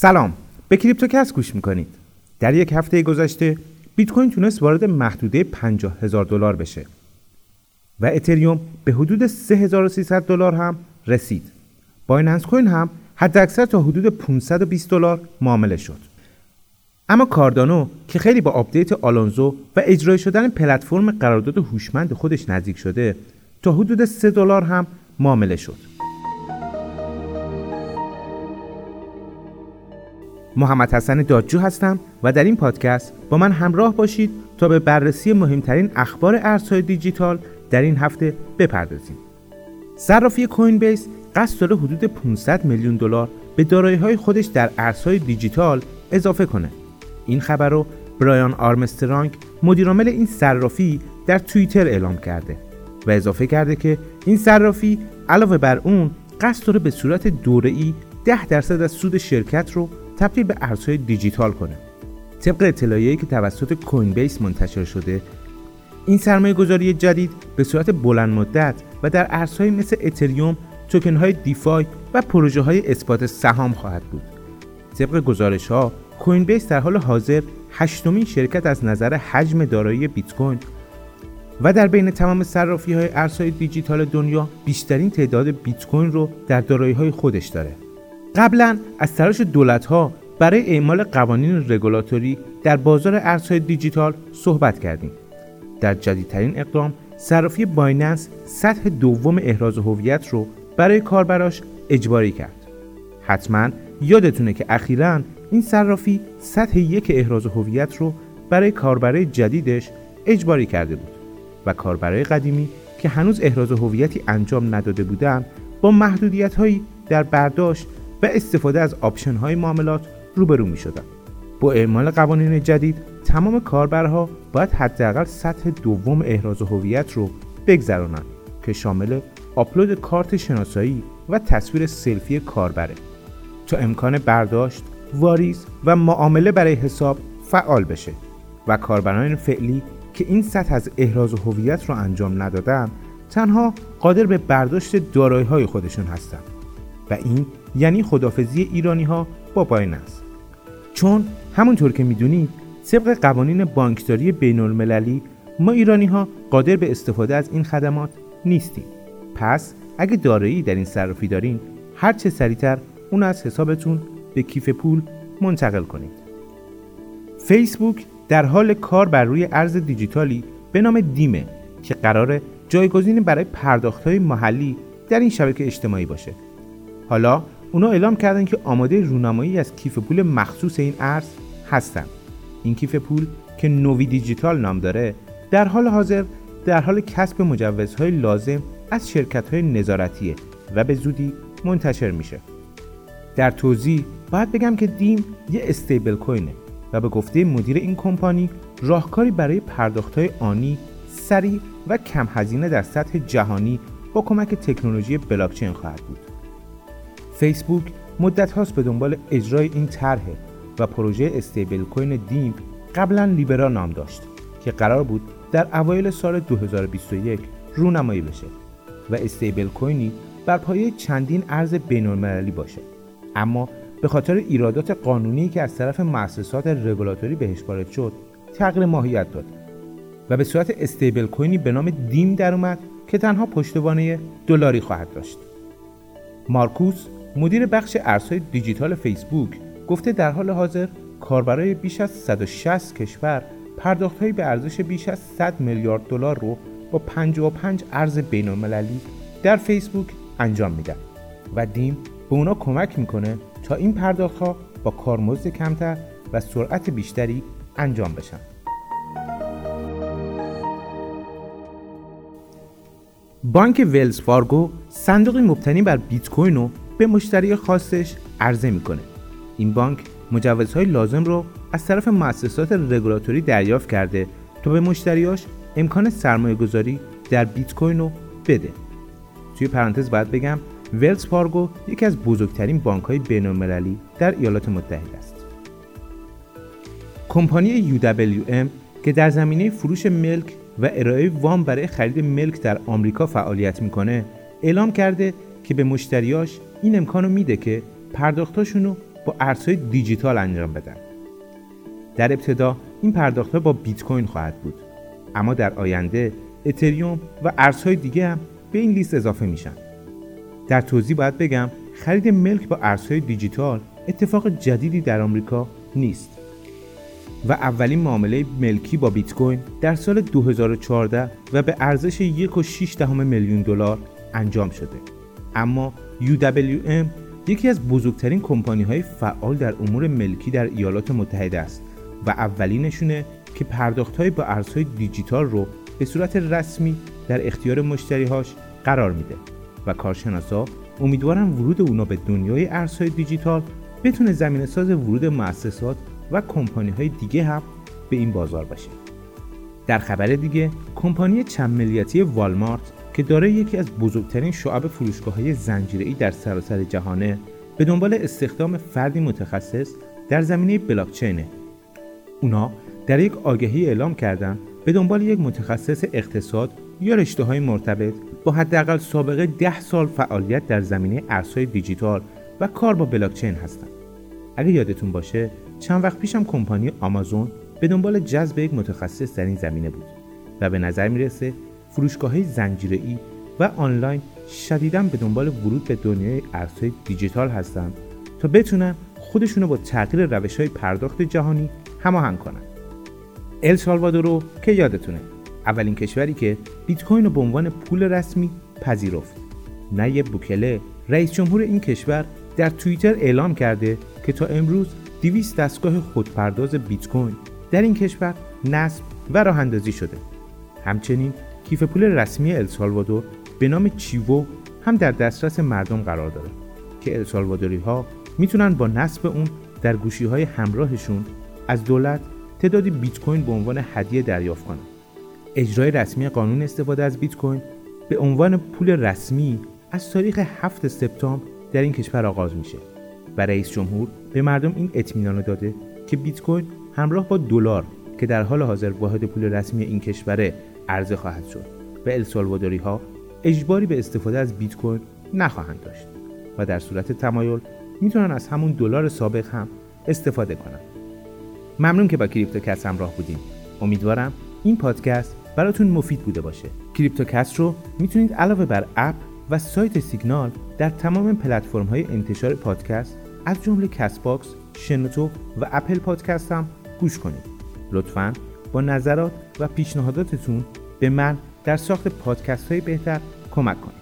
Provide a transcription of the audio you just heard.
سلام. به کریپتوکست گوش می‌کنید. در یک هفته گذشته بیت کوین تونست وارد محدوده 50 هزار دلار بشه و اتریوم به حدود 3300 دلار هم رسید. بایننس کوین هم حداکثر تا حدود 520 دلار معامله شد. اما کاردانو که خیلی با آپدیت آلونزو و اجرایی شدن پلتفرم قرارداد هوشمند خودش نزدیک شده تا حدود 3 دلار هم معامله شد. محمد حسن دادجو هستم و در این پادکست با من همراه باشید تا به بررسی مهمترین اخبار ارزهای دیجیتال در این هفته بپردازیم. صرافی کوین بیس قصد داره حدود 500 میلیون دلار به دارایی‌های خودش در ارزهای دیجیتال اضافه کنه. این خبر رو برایان آرمسترانگ مدیرعامل این صرافی در توییتر اعلام کرده و اضافه کرده که این صرافی علاوه بر اون قصد داره به صورت دوره‌ای 10 درصد از سود شرکت رو تبدیل به ارزهای دیجیتال کنه طبق اطلاعیه‌ای که توسط کوین بیس منتشر شده این سرمایه گذاری جدید به صورت بلند مدت و در ارزهایی مثل اتریوم، توکن های دیفای و پروژه های اثبات سهام خواهد بود. طبق گزارش ها، کوین بیس در حال حاضر هشتمین شرکت از نظر حجم دارایی بیت کوین و در بین تمام صرافی های ارزهای دیجیتال دنیا بیشترین تعداد بیت کوین رو در دارایی های خودش داره. قبلا از تلاش دولت ها برای اعمال قوانین رگولاتوری در بازار ارزهای دیجیتال صحبت کردیم. در جدیدترین اقدام صرافی بایننس سطح دوم احراز هویت رو برای کاربراش اجباری کرد. حتما یادتونه که اخیرا این صرافی سطح یک احراز هویت رو برای کاربرای جدیدش اجباری کرده بود و کاربرای قدیمی که هنوز احراز هویتی انجام نداده بودند با محدودیت هایی در برداشت و استفاده از آپشن های معاملات روبرو می شدن. با اعمال قوانین جدید تمام کاربرها باید حداقل سطح دوم احراز هویت رو بگذرانند که شامل آپلود کارت شناسایی و تصویر سلفی کاربره تا امکان برداشت، واریز و معامله برای حساب فعال بشه و کاربران فعلی که این سطح از احراز هویت رو انجام ندادن تنها قادر به برداشت دارایی های خودشون هستند و این یعنی خدافزی ایرانی ها با بایننس چون همونطور که می‌دونید طبق قوانین بانکداری بین المللی ما ایرانی ها قادر به استفاده از این خدمات نیستیم. پس اگه دارایی در این صرافی دارین هر چه سریعتر اون از حسابتون به کیف پول منتقل کنید. فیسبوک در حال کار بر روی ارز دیجیتالی به نام دیمه که قرار جایگزین برای پرداخت های محلی در این شبکه اجتماعی باشه. حالا اونا اعلام کردن که آماده رونمایی از کیف پول مخصوص این ارز هستن. این کیف پول که نوی دیجیتال نام داره در حال حاضر در حال کسب مجوزهای لازم از شرکت های نظارتیه و به زودی منتشر میشه. در توضیح باید بگم که دیم یه استیبل کوینه و به گفته مدیر این کمپانی راهکاری برای پرداخت های آنی سریع و کم هزینه در سطح جهانی با کمک تکنولوژی بلاکچین خواهد بود. فیسبوک مدت هاست به دنبال اجرای این طرح و پروژه استیبل کوین دیم قبلا لیبرا نام داشت که قرار بود در اوایل سال 2021 رونمایی بشه و استیبل کوینی بر پایه چندین ارز بین‌المللی باشه. اما به خاطر ایرادات قانونی که از طرف مؤسسات رگولاتوری بهش وارد شد تغییر ماهیت داد و به صورت استیبل کوینی به نام دیم در اومد که تنها پشتوانه دلاری خواهد داشت. مارکوس مدیر بخش ارزهای دیجیتال فیسبوک گفته در حال حاضر کاربرای بیش از 160 کشور پرداختهایی به ارزش بیش از 100 میلیارد دلار رو با 55 ارز بین‌المللی در فیسبوک انجام میدن و دیم به اونا کمک می‌کنه تا این پرداختها با کارمزد کمتر و سرعت بیشتری انجام بشن. بانک ولز فارگو صندوقی مبتنی بر بیت کوین رو به مشتری خاصش عرضه می‌کنه. این بانک مجوزهای لازم رو از طرف مؤسسات رگولاتوری دریافت کرده تا به مشتریاش امکان سرمایه گذاری در بیت کوین رو بده. توی پرانتز باید بگم ولز فارگو یکی از بزرگترین بانک های در ایالات متحده است. کمپانی UWM که در زمینه فروش ملک و ارائه وام برای خرید ملک در آمریکا فعالیت می‌کنه اعلام کرده که به مشتریاش این امکانو میده که پرداختاشون رو با ارزهای دیجیتال انجام بدن. در ابتدا این پرداخت با بیت کوین خواهد بود. اما در آینده اتریوم و ارزهای دیگه هم به این لیست اضافه میشن. در توضیح باید بگم خرید ملک با ارزهای دیجیتال اتفاق جدیدی در آمریکا نیست. و اولین معامله ملکی با بیت کوین در سال 2014 و به ارزش 1.6 میلیون دلار انجام شده. اما UWM یکی از بزرگترین کمپانی های فعال در امور ملکی در ایالات متحده است و اولینشونه که پرداخت های با ارزهای دیجیتال رو به صورت رسمی در اختیار مشتریهاش قرار میده و کارشناسا امیدوارن ورود اونا به دنیای ارزهای دیجیتال بتونه زمین ساز ورود مؤسسات و کمپانی های دیگه هم به این بازار باشه. در خبر دیگه کمپانی چند ملیتی والمارت که دارای یکی از بزرگترین شعب فروشگاه های ای در سراسر جهانه به دنبال استخدام فردی متخصص در زمینه بلاکچینه. اونا در یک آگهی اعلام کردن به دنبال یک متخصص اقتصاد یا رشته های مرتبط با حداقل سابقه 10 سال فعالیت در زمینه ارزهای دیجیتال و کار با بلاکچین هستند. اگه یادتون باشه چند وقت پیشم کمپانی آمازون به دنبال جذب یک متخصص در این زمینه بود و به نظر می‌رسه فروشگاه های ای و آنلاین شدیدا به دنبال ورود به دنیای ارزهای دیجیتال هستند تا بتونن خودشونو با تغییر روش های پرداخت جهانی هماهنگ کنن. ال سالوادورو که یادتونه اولین کشوری که بیت کوین رو به عنوان پول رسمی پذیرفت. نایب بوکله رئیس جمهور این کشور در توییتر اعلام کرده که تا امروز 200 دستگاه خودپرداز بیت کوین در این کشور نصب و راه اندازی شده. همچنین کیف پول رسمی السالوادور به نام چیوو هم در دسترس مردم قرار داره که السالوادوری ها می‌تونن با نصب اون در گوشی های همراهشون از دولت تعدادی بیت کوین به عنوان هدیه دریافت کنند. اجرای رسمی قانون استفاده از بیت کوین به عنوان پول رسمی از تاریخ 7 سپتامبر در این کشور آغاز میشه و رئیس جمهور به مردم این اطمینان داده که بیت کوین همراه با دلار که در حال حاضر واحد پول رسمی این کشور عرضه خواهد شد و السالوادوری ها اجباری به استفاده از بیت کوین نخواهند داشت و در صورت تمایل می‌تونن از همون دلار سابق هم استفاده کنند. ممنون که با کریپتوکست همراه بودیم. امیدوارم این پادکست براتون مفید بوده باشه. کریپتوکست رو می‌تونید علاوه بر اپ و سایت سیگنال در تمام پلتفرم های انتشار پادکست از جمله Castbox، شنوتو و Apple Podcast هم گوش کنید. لطفا با نظرات و پیشنهاداتتون به من در ساخت پادکست های بهتر کمک کنید.